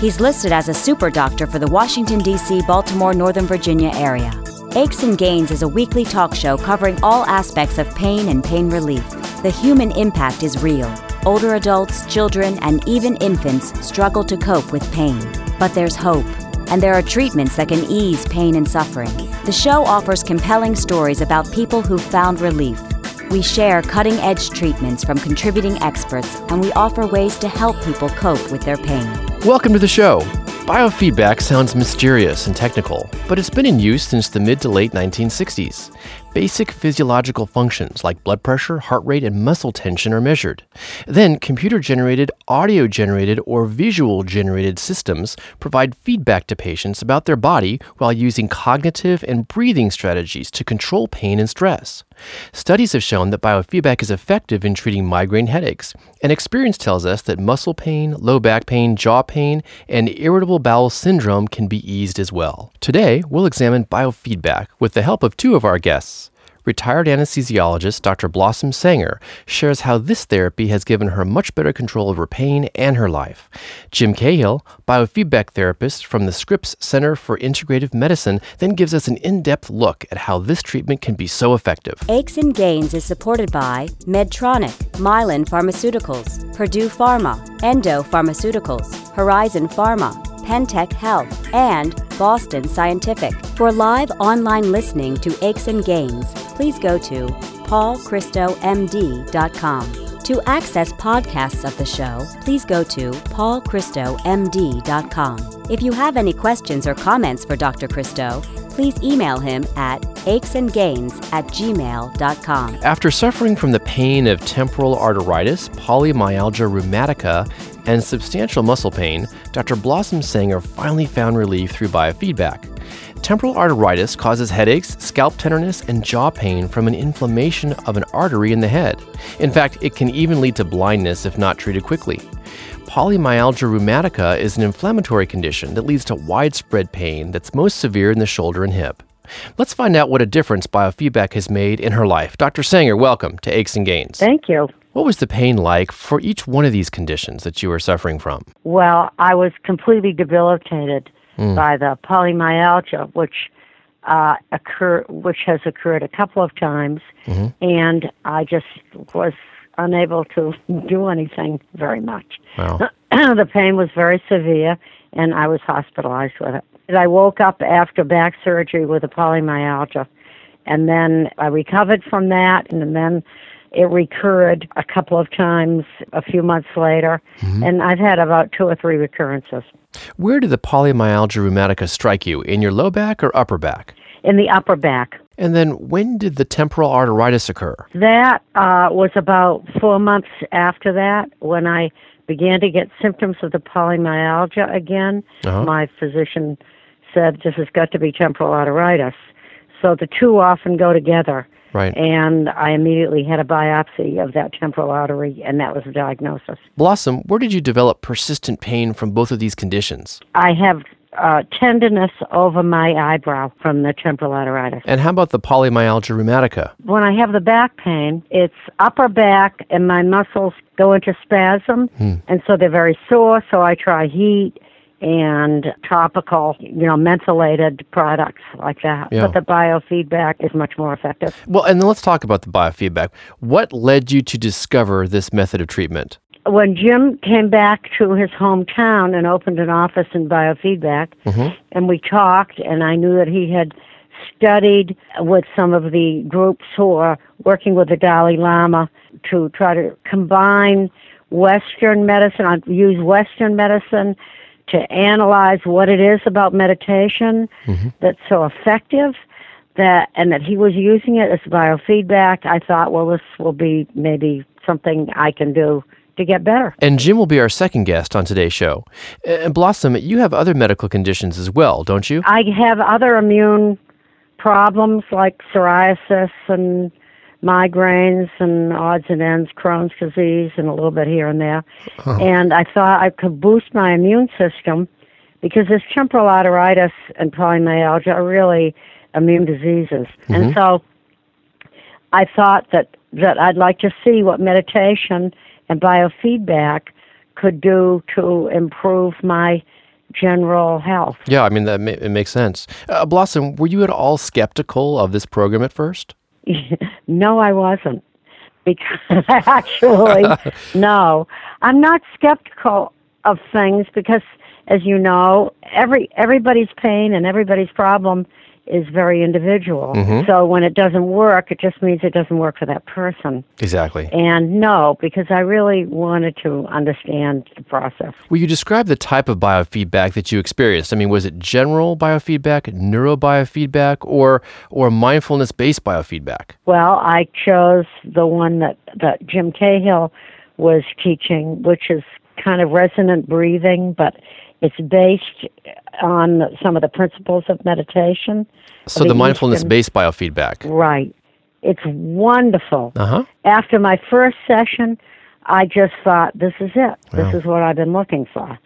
He's listed as a super doctor for the Washington, D.C., Baltimore, Northern Virginia area. Aches and Gains is a weekly talk show covering all aspects of pain and pain relief. The human impact is real. Older adults, children, and even infants struggle to cope with pain. But there's hope and there are treatments that can ease pain and suffering. The show offers compelling stories about people who found relief. We share cutting edge treatments from contributing experts, and we offer ways to help people cope with their pain. Welcome to the show. Biofeedback sounds mysterious and technical, but it's been in use since the mid to late 1960s. Basic physiological functions like blood pressure, heart rate, and muscle tension are measured. Then, computer generated, audio generated, or visual generated systems provide feedback to patients about their body while using cognitive and breathing strategies to control pain and stress. Studies have shown that biofeedback is effective in treating migraine headaches, and experience tells us that muscle pain, low back pain, jaw pain, and irritable bowel syndrome can be eased as well. Today, we'll examine biofeedback with the help of two of our guests. Retired anesthesiologist Dr. Blossom Sanger shares how this therapy has given her much better control over pain and her life. Jim Cahill, biofeedback therapist from the Scripps Center for Integrative Medicine, then gives us an in depth look at how this treatment can be so effective. Aches and Gains is supported by Medtronic, Mylan Pharmaceuticals, Purdue Pharma, Endo Pharmaceuticals, Horizon Pharma, Pentec Health, and Boston Scientific. For live online listening to Aches and Gains, please go to paulchristomd.com. To access podcasts of the show, please go to paulchristomd.com. If you have any questions or comments for Dr. Christo, please email him at achesandgains at gmail.com. After suffering from the pain of temporal arteritis, polymyalgia rheumatica, and substantial muscle pain, Dr. Blossom Sanger finally found relief through biofeedback. Temporal arteritis causes headaches, scalp tenderness, and jaw pain from an inflammation of an artery in the head. In fact, it can even lead to blindness if not treated quickly. Polymyalgia rheumatica is an inflammatory condition that leads to widespread pain that's most severe in the shoulder and hip. Let's find out what a difference biofeedback has made in her life. Dr. Sanger, welcome to Aches and Gains. Thank you. What was the pain like for each one of these conditions that you were suffering from? Well, I was completely debilitated mm. by the polymyalgia, which uh, occur, which has occurred a couple of times, mm-hmm. and I just was unable to do anything very much. Wow. the pain was very severe, and I was hospitalized with it. And I woke up after back surgery with a polymyalgia, and then I recovered from that, and then it recurred a couple of times a few months later, mm-hmm. and I've had about two or three recurrences. Where did the polymyalgia rheumatica strike you? In your low back or upper back? In the upper back. And then when did the temporal arteritis occur? That uh, was about four months after that when I began to get symptoms of the polymyalgia again. Uh-huh. My physician said this has got to be temporal arteritis. So the two often go together. Right. And I immediately had a biopsy of that temporal artery, and that was the diagnosis. Blossom, where did you develop persistent pain from both of these conditions? I have uh, tenderness over my eyebrow from the temporal arteritis. And how about the polymyalgia rheumatica? When I have the back pain, it's upper back, and my muscles go into spasm, hmm. and so they're very sore. So I try heat and topical, you know, mentholated products like that. Yeah. But the biofeedback is much more effective. Well, and then let's talk about the biofeedback. What led you to discover this method of treatment? When Jim came back to his hometown and opened an office in biofeedback, mm-hmm. and we talked, and I knew that he had studied with some of the groups who are working with the Dalai Lama to try to combine Western medicine, I use Western medicine to analyze what it is about meditation mm-hmm. that's so effective that and that he was using it as biofeedback i thought well this will be maybe something i can do to get better. And Jim will be our second guest on today's show. And Blossom, you have other medical conditions as well, don't you? I have other immune problems like psoriasis and migraines and odds and ends, Crohn's disease, and a little bit here and there. And I thought I could boost my immune system because this temporal arteritis and polymyalgia are really immune diseases. And so I thought that, that I'd like to see what meditation and biofeedback could do to improve my general health. Yeah, I mean, that ma- it makes sense. Uh, Blossom, were you at all skeptical of this program at first? no, I wasn't. Because actually, no, I'm not skeptical of things because, as you know, every everybody's pain and everybody's problem is very individual. Mm-hmm. So when it doesn't work, it just means it doesn't work for that person. Exactly. And no, because I really wanted to understand the process. Will you describe the type of biofeedback that you experienced? I mean, was it general biofeedback, neurobiofeedback, or or mindfulness-based biofeedback? Well, I chose the one that, that Jim Cahill was teaching, which is kind of resonant breathing, but it's based on some of the principles of meditation. So the mindfulness-based biofeedback. Right. It's wonderful. Uh huh. After my first session, I just thought, this is it. Wow. This is what I've been looking for.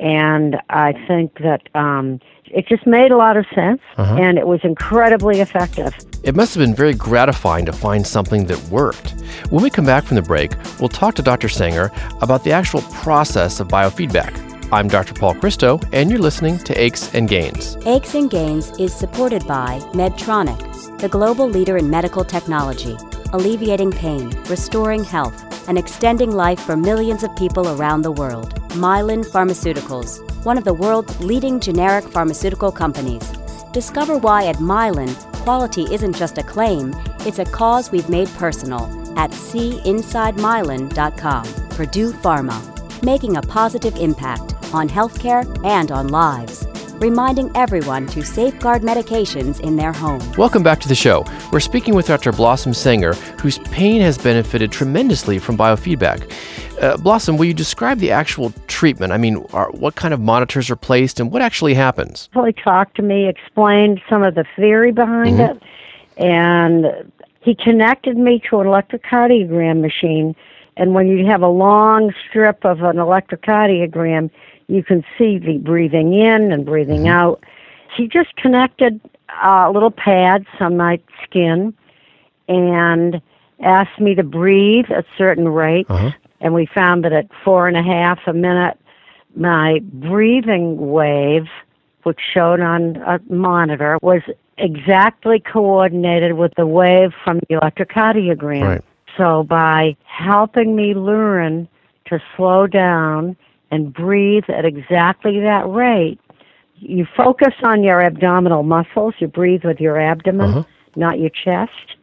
And I think that um, it just made a lot of sense, Uh-huh. and it was incredibly effective. It must have been very gratifying to find something that worked. When we come back from the break, we'll talk to Dr. Sanger about the actual process of biofeedback. I'm Dr. Paul Christo, and you're listening to Aches and Gains. Aches and Gains is supported by Medtronic, the global leader in medical technology, alleviating pain, restoring health, and extending life for millions of people around the world. Mylan Pharmaceuticals, one of the world's leading generic pharmaceutical companies. Discover why at Mylan, quality isn't just a claim, it's a cause we've made personal at seeinsidemylan.com. Purdue Pharma, making a positive impact on healthcare and on lives reminding everyone to safeguard medications in their home. Welcome back to the show. We're speaking with Dr. Blossom Sanger, whose pain has benefited tremendously from biofeedback. Uh, Blossom, will you describe the actual treatment? I mean, are, what kind of monitors are placed and what actually happens? He talked to me, explained some of the theory behind it, and he connected me to an electrocardiogram machine. And when you have a long strip of an electrocardiogram, you can see the breathing in and breathing out. He just connected uh, little pads on my skin and asked me to breathe at certain rates. Uh-huh. And we found that at four and a half a minute, my breathing wave, which showed on a monitor, was exactly coordinated with the wave from the electrocardiogram. Right. So by helping me learn to slow down and breathe at exactly that rate, you focus on your abdominal muscles. You breathe with your abdomen, Uh-huh. not your chest.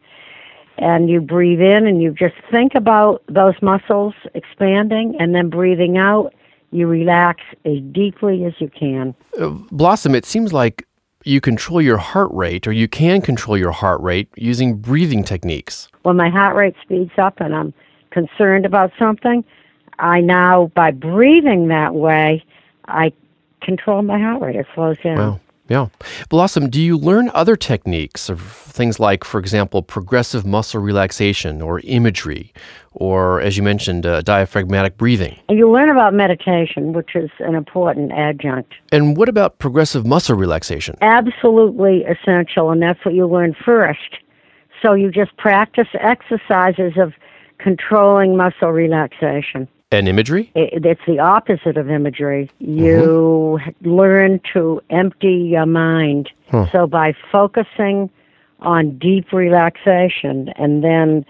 And you breathe in and you just think about those muscles expanding and then breathing out. You relax as deeply as you can. Uh, Blossom, it seems like you control your heart rate or you can control your heart rate using breathing techniques. when my heart rate speeds up and I'm concerned about something, I now, by breathing that way, I control my heart rate. It slows down. Wow. Yeah. Blossom, do you learn other techniques of things like, for example, progressive muscle relaxation or imagery, or as you mentioned, uh, diaphragmatic breathing? And you learn about meditation, which is an important adjunct. And what about progressive muscle relaxation? Absolutely essential, and that's what you learn first. So you just practice exercises of controlling muscle relaxation. And imagery? it, it's the opposite of imagery. You learn to empty your mind. Huh. So by focusing on deep relaxation and then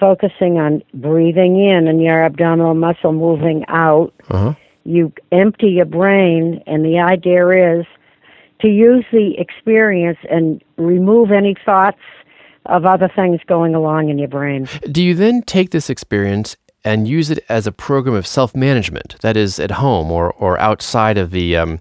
focusing on breathing in and your abdominal muscle moving out, Uh-huh. you empty your brain, and the idea is to use the experience and remove any thoughts of other things going along in your brain. Do you then take this experience and use it as a program of self management, that is, at home or, or outside of the um,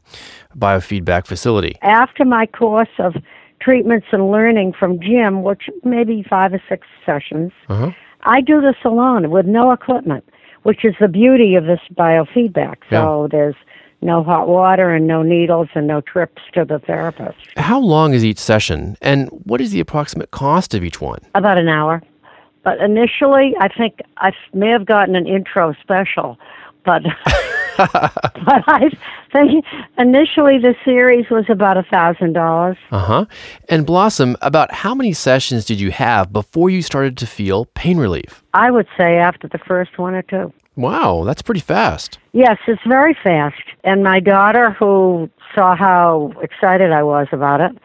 biofeedback facility? after my course of treatments and learning from Jim, which maybe five or six sessions, Uh-huh. I do this alone with no equipment, which is the beauty of this biofeedback. So Yeah. there's no hot water and no needles and no trips to the therapist. How long is each session, and what is the approximate cost of each one? About an hour. But initially, I think I may have gotten an intro special, but but I think initially the series was about a thousand dollars. Uh huh. And Blossom, about how many sessions did you have before you started to feel pain relief? I would say after the first one or two. Wow, that's pretty fast. Yes, it's very fast. And my daughter, who saw how excited I was about it,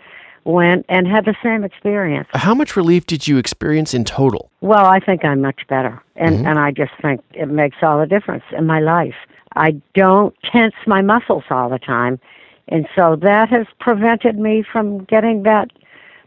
went and had the same experience. How much relief did you experience in total? Well, I think I'm much better. And, mm-hmm. and I just think it makes all the difference in my life. I don't tense my muscles all the time. And so that has prevented me from getting that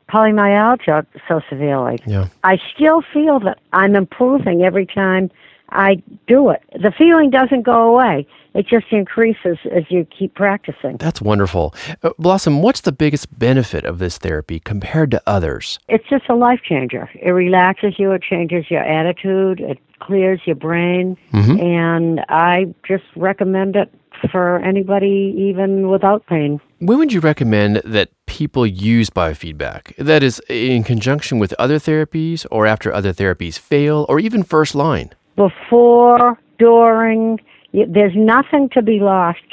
polymyalgia so severely. Yeah. I still feel that I'm improving every time I do it. The feeling doesn't go away. It just increases as you keep practicing. That's wonderful. Uh, Blossom, what's the biggest benefit of this therapy compared to others? It's just a life changer. It relaxes you, it changes your attitude, it clears your brain, and I just recommend it for anybody even without pain. When would you recommend that people use biofeedback? That is, in conjunction with other therapies, or after other therapies fail, or even first line? Before, during, there's nothing to be lost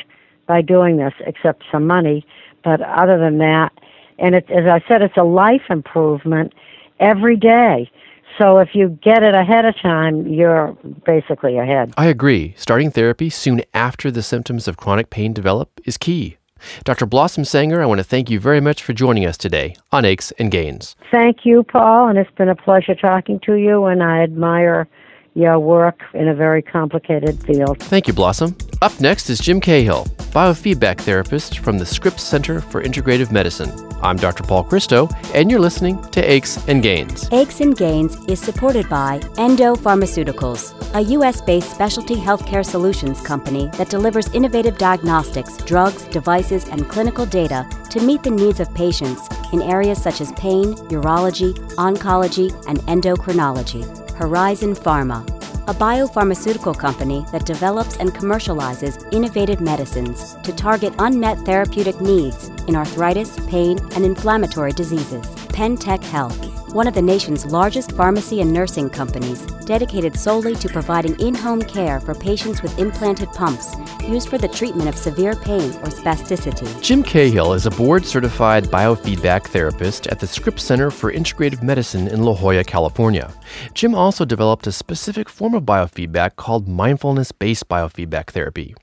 by doing this except some money. But other than that, and it, as I said, it's a life improvement every day. So if you get it ahead of time, you're basically ahead. I agree. Starting therapy soon after the symptoms of chronic pain develop is key. Dr. Blossom Sanger, I want to thank you very much for joining us today on Aches and Gains. Thank you, Paul, and it's been a pleasure talking to you, and I admire your work in a very complicated field. Thank you, Blossom. Up next is Jim Cahill, biofeedback therapist from the Scripps Center for Integrative Medicine. I'm Dr. Paul Christo, and you're listening to Aches and Gains. Aches and Gains is supported by Endo Pharmaceuticals, a U.S. based specialty healthcare solutions company that delivers innovative diagnostics, drugs, devices, and clinical data to meet the needs of patients in areas such as pain, urology, oncology, and endocrinology. Horizon Pharma, a biopharmaceutical company that develops and commercializes innovative medicines to target unmet therapeutic needs in arthritis, pain, and inflammatory diseases. Pentec Health, one of the nation's largest pharmacy and nursing companies, dedicated solely to providing in home care for patients with implanted pumps used for the treatment of severe pain or spasticity. Jim Cahill is a board certified biofeedback therapist at the Scripps Center for Integrative Medicine in La Jolla, California. Jim also developed a specific form of biofeedback called mindfulness based biofeedback therapy.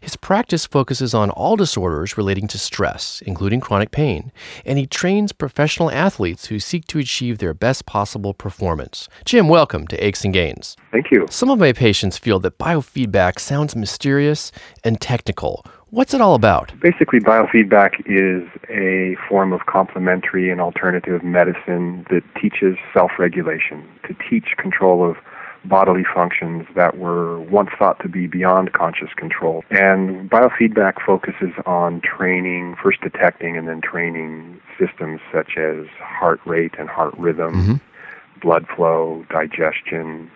His practice focuses on all disorders relating to stress, including chronic pain, and he trains professional athletes who seek to achieve their best possible performance. Jim, welcome to Aches and Gains. Thank you. Some of my patients feel that biofeedback sounds mysterious and technical. What's it all about? Basically, biofeedback is a form of complementary and alternative medicine that teaches self regulation, to teach control of bodily functions that were once thought to be beyond conscious control. And biofeedback focuses on training, first detecting and then training systems such as heart rate and heart rhythm, mm-hmm. blood flow, digestion,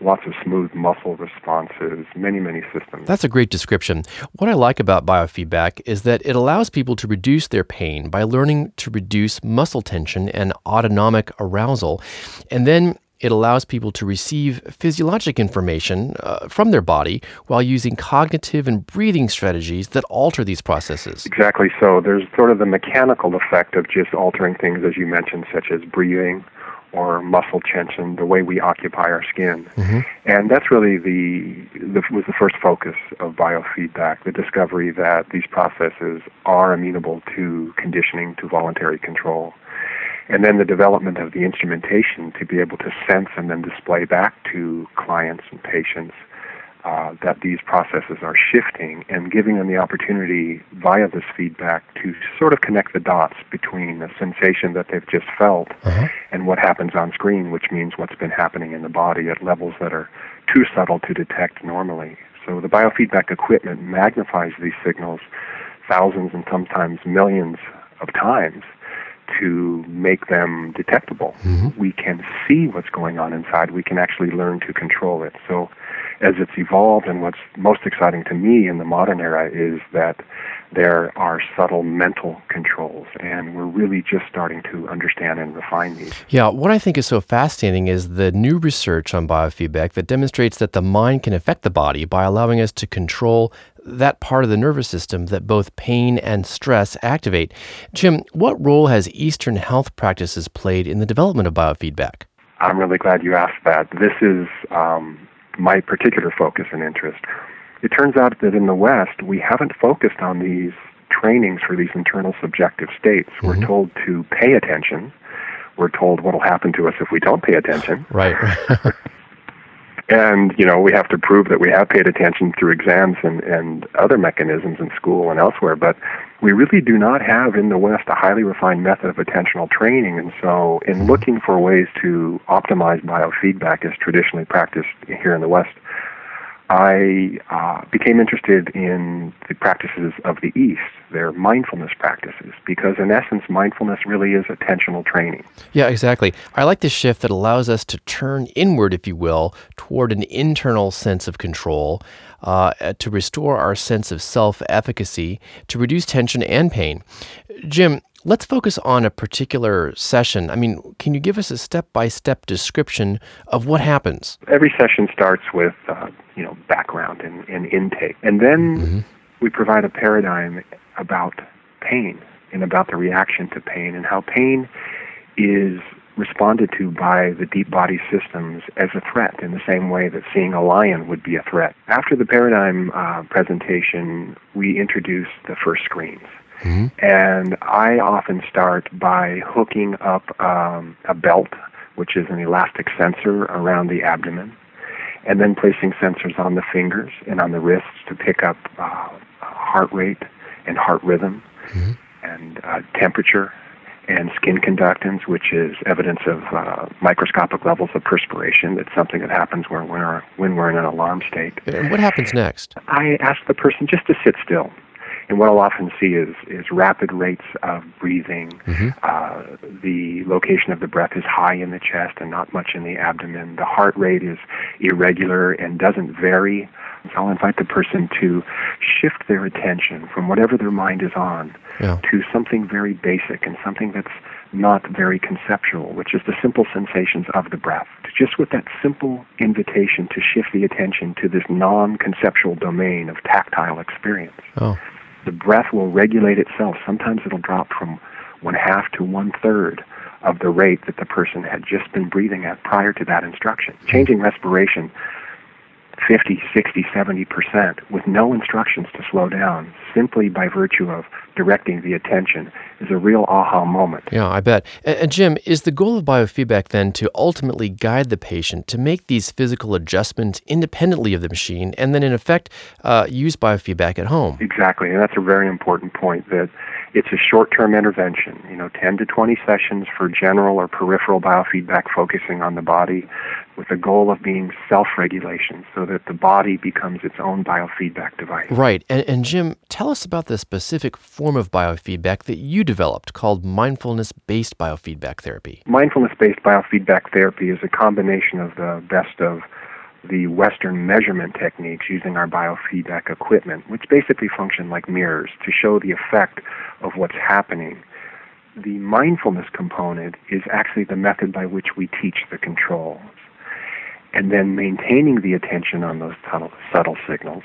lots of smooth muscle responses, many, many systems. That's a great description. What I like about biofeedback is that it allows people to reduce their pain by learning to reduce muscle tension and autonomic arousal. And then it allows people to receive physiologic information uh, from their body while using cognitive and breathing strategies that alter these processes. Exactly so. There's sort of the mechanical effect of just altering things, as you mentioned, such as breathing or muscle tension, the way we occupy our skin. And that's really the, the was the first focus of biofeedback, the discovery that these processes are amenable to conditioning to voluntary control. And then the development of the instrumentation to be able to sense and then display back to clients and patients uh, that these processes are shifting and giving them the opportunity via this feedback to sort of connect the dots between the sensation that they've just felt and what happens on screen, which means what's been happening in the body at levels that are too subtle to detect normally. So the biofeedback equipment magnifies these signals thousands and sometimes millions of times to make them detectable. Mm-hmm. We can see what's going on inside. We can actually learn to control it. So, as it's evolved, and what's most exciting to me in the modern era is that there are subtle mental controls, and we're really just starting to understand and refine these. Yeah, what I think is so fascinating is the new research on biofeedback that demonstrates that the mind can affect the body by allowing us to control that part of the nervous system that both pain and stress activate. Jim, what role has Eastern health practices played in the development of biofeedback? I'm really glad you asked that. This is um, my particular focus and interest. It turns out that in the West, we haven't focused on these trainings for these internal subjective states. Mm-hmm. We're told to pay attention. We're told what will happen to us if we don't pay attention. Right. and you know we have to prove that we have paid attention through exams and and other mechanisms in school and elsewhere but we really do not have in the west a highly refined method of attentional training and so in mm-hmm. looking for ways to optimize biofeedback as traditionally practiced here in the west I uh, became interested in the practices of the East, their mindfulness practices, because in essence, mindfulness really is attentional training. Yeah, exactly. I like the shift that allows us to turn inward, if you will, toward an internal sense of control, uh, to restore our sense of self efficacy, to reduce tension and pain. Jim, Let's focus on a particular session. I mean, can you give us a step by step description of what happens? Every session starts with, uh, you know, background and, and intake. And then mm-hmm. we provide a paradigm about pain and about the reaction to pain and how pain is responded to by the deep body systems as a threat in the same way that seeing a lion would be a threat. After the paradigm uh, presentation, we introduce the first screens. Mm-hmm. And I often start by hooking up um, a belt, which is an elastic sensor around the abdomen, and then placing sensors on the fingers and on the wrists to pick up uh, heart rate and heart rhythm mm-hmm. and uh, temperature and skin conductance, which is evidence of uh, microscopic levels of perspiration. It's something that happens when we're, when we're in an alarm state. And what happens next? I ask the person just to sit still and what I'll often see is, is rapid rates of breathing. Mm-hmm. Uh, the location of the breath is high in the chest and not much in the abdomen. The heart rate is irregular and doesn't vary. So I'll invite the person to shift their attention from whatever their mind is on yeah. to something very basic and something that's not very conceptual, which is the simple sensations of the breath. Just with that simple invitation to shift the attention to this non conceptual domain of tactile experience. Oh the breath will regulate itself. Sometimes it'll drop from one half to one third of the rate that the person had just been breathing at prior to that instruction. Changing respiration 50, 60, 70% with no instructions to slow down simply by virtue of directing the attention is a real aha moment. Yeah, I bet. And, and, Jim, is the goal of biofeedback then to ultimately guide the patient to make these physical adjustments independently of the machine and then, in effect, uh, use biofeedback at home? Exactly. And that's a very important point that it's a short-term intervention, you know, 10 to 20 sessions for general or peripheral biofeedback focusing on the body with the goal of being self-regulation so that the body becomes its own biofeedback device. Right. And, and Jim, tell us about the specific form of biofeedback that you developed called mindfulness-based biofeedback therapy. Mindfulness-based biofeedback therapy is a combination of the best of the Western measurement techniques using our biofeedback equipment, which basically function like mirrors to show the effect of what's happening. The mindfulness component is actually the method by which we teach the controls. And then maintaining the attention on those subtle, subtle signals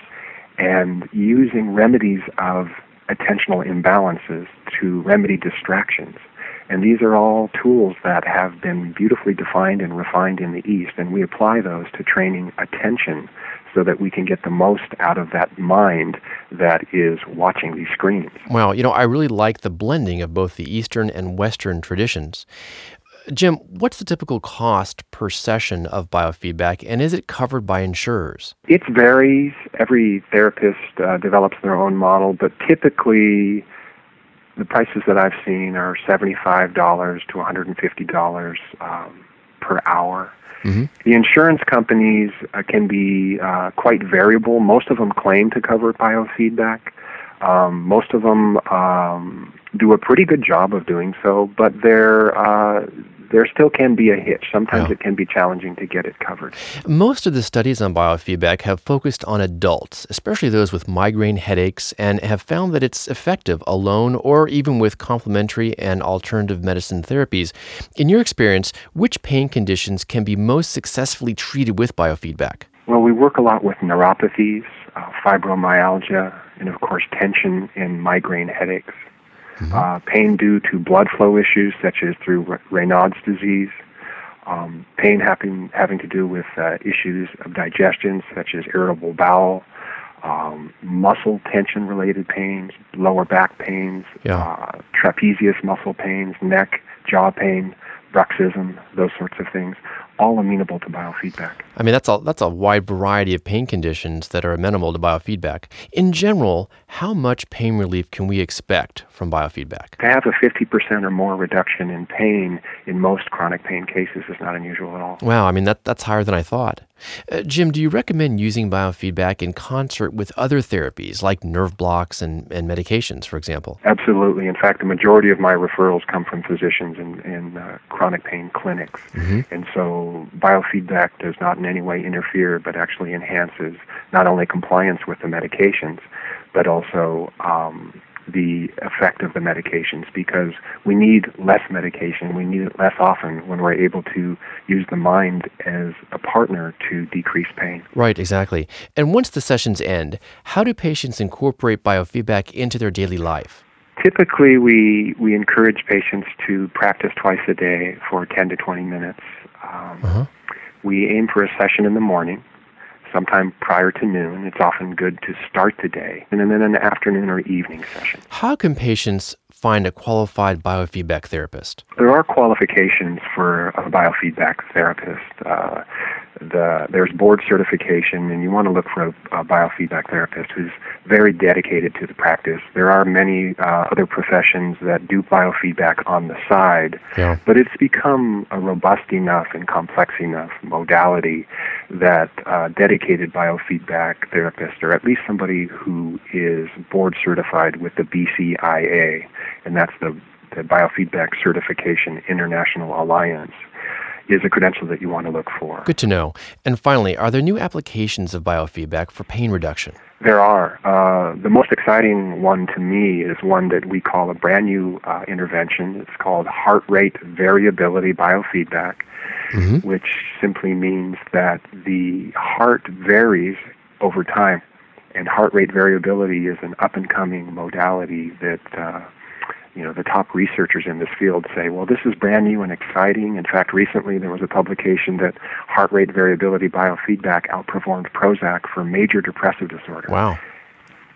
and using remedies of attentional imbalances to remedy distractions and these are all tools that have been beautifully defined and refined in the East, and we apply those to training attention so that we can get the most out of that mind that is watching these screens. Well, you know, I really like the blending of both the Eastern and Western traditions. Jim, what's the typical cost per session of biofeedback, and is it covered by insurers? It varies. Every therapist uh, develops their own model, but typically the prices that I've seen are $75 to $150 um, per hour. Mm-hmm. The insurance companies uh, can be uh, quite variable. Most of them claim to cover biofeedback, Um, most of them um, do a pretty good job of doing so, but they're uh, there still can be a hitch. Sometimes it can be challenging to get it covered. Most of the studies on biofeedback have focused on adults, especially those with migraine headaches, and have found that it's effective alone or even with complementary and alternative medicine therapies. In your experience, which pain conditions can be most successfully treated with biofeedback? Well, we work a lot with neuropathies, uh, fibromyalgia, and of course, tension in migraine headaches mm-hmm. uh, pain due to blood flow issues such as through Raynaud's disease, um, pain having, having to do with uh, issues of digestion such as irritable bowel, um, muscle tension related pains, lower back pains, yeah. uh, trapezius muscle pains, neck, jaw pain, bruxism, those sorts of things all amenable to biofeedback. I mean, that's a, that's a wide variety of pain conditions that are amenable to biofeedback. In general, how much pain relief can we expect from biofeedback? To have a 50% or more reduction in pain in most chronic pain cases is not unusual at all. Wow, I mean, that, that's higher than I thought. Uh, Jim, do you recommend using biofeedback in concert with other therapies like nerve blocks and, and medications, for example? Absolutely. In fact, the majority of my referrals come from physicians in, in uh, chronic pain clinics. Mm-hmm. And so biofeedback does not in any way interfere, but actually enhances not only compliance with the medications, but also um, the effect of the medications because we need less medication. We need it less often when we're able to use the mind as a partner to decrease pain. Right, exactly. And once the sessions end, how do patients incorporate biofeedback into their daily life? Typically, we, we encourage patients to practice twice a day for 10 to 20 minutes. Um, uh-huh. We aim for a session in the morning sometime prior to noon. It's often good to start the day, and then an afternoon or evening session. How can patients find a qualified biofeedback therapist? There are qualifications for a biofeedback therapist. Uh, the, there's board certification, and you want to look for a, a, biofeedback therapist who's very dedicated to the practice. There are many uh, other professions that do biofeedback on the side, yeah. but it's become a robust enough and complex enough modality that uh, dedicated biofeedback therapist, or at least somebody who is board certified with the BCIA, and that's the, the Biofeedback Certification International Alliance, is a credential that you want to look for. Good to know. And finally, are there new applications of biofeedback for pain reduction? There are. Uh, the most exciting one to me is one that we call a brand new uh, intervention. It's called heart rate variability biofeedback, mm-hmm. which simply means that the heart varies over time. And heart rate variability is an up and coming modality that uh, you know the top researchers in this field say, well, this is brand new and exciting. In fact, recently there was a publication that heart rate variability biofeedback outperformed Prozac for major depressive disorder. Wow.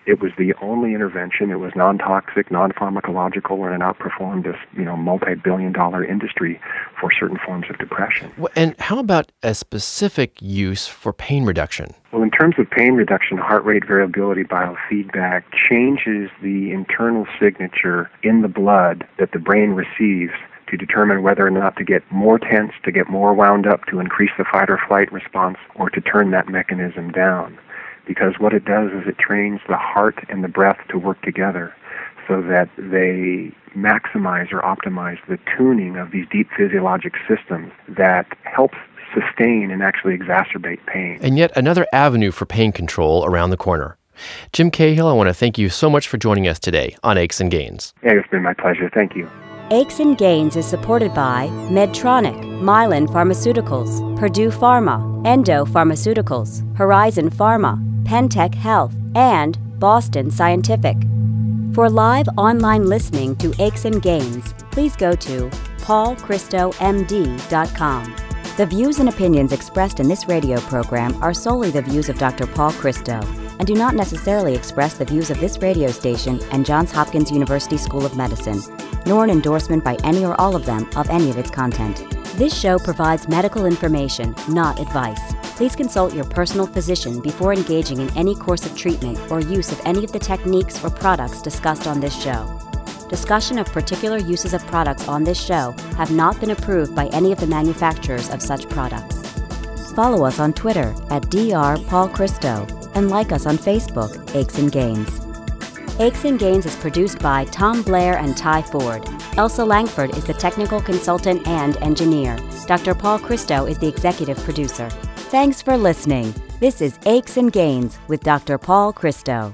It was the only intervention. It was non-toxic, non-pharmacological, and it outperformed this, you know, multi-billion-dollar industry for certain forms of depression. And how about a specific use for pain reduction? Well, in terms of pain reduction, heart rate variability biofeedback changes the internal signature in the blood that the brain receives to determine whether or not to get more tense, to get more wound up, to increase the fight or flight response, or to turn that mechanism down because what it does is it trains the heart and the breath to work together so that they maximize or optimize the tuning of these deep physiologic systems that helps sustain and actually exacerbate pain. And yet another avenue for pain control around the corner. Jim Cahill, I want to thank you so much for joining us today on Aches and Gains. Yeah, it's been my pleasure. Thank you. Aches and Gains is supported by Medtronic, Mylan Pharmaceuticals, Purdue Pharma, Endo Pharmaceuticals, Horizon Pharma, Pentec Health, and Boston Scientific. For live online listening to Aches and Gains, please go to paulchristomd.com. The views and opinions expressed in this radio program are solely the views of Dr. Paul Christo and do not necessarily express the views of this radio station and Johns Hopkins University School of Medicine, nor an endorsement by any or all of them of any of its content. This show provides medical information, not advice. Please consult your personal physician before engaging in any course of treatment or use of any of the techniques or products discussed on this show. Discussion of particular uses of products on this show have not been approved by any of the manufacturers of such products. Follow us on Twitter at drpaulchristo and like us on Facebook, Aches and Gains. Aches and Gains is produced by Tom Blair and Ty Ford. Elsa Langford is the technical consultant and engineer. Dr. Paul Christo is the executive producer. Thanks for listening. This is Aches and Gains with Dr. Paul Christo.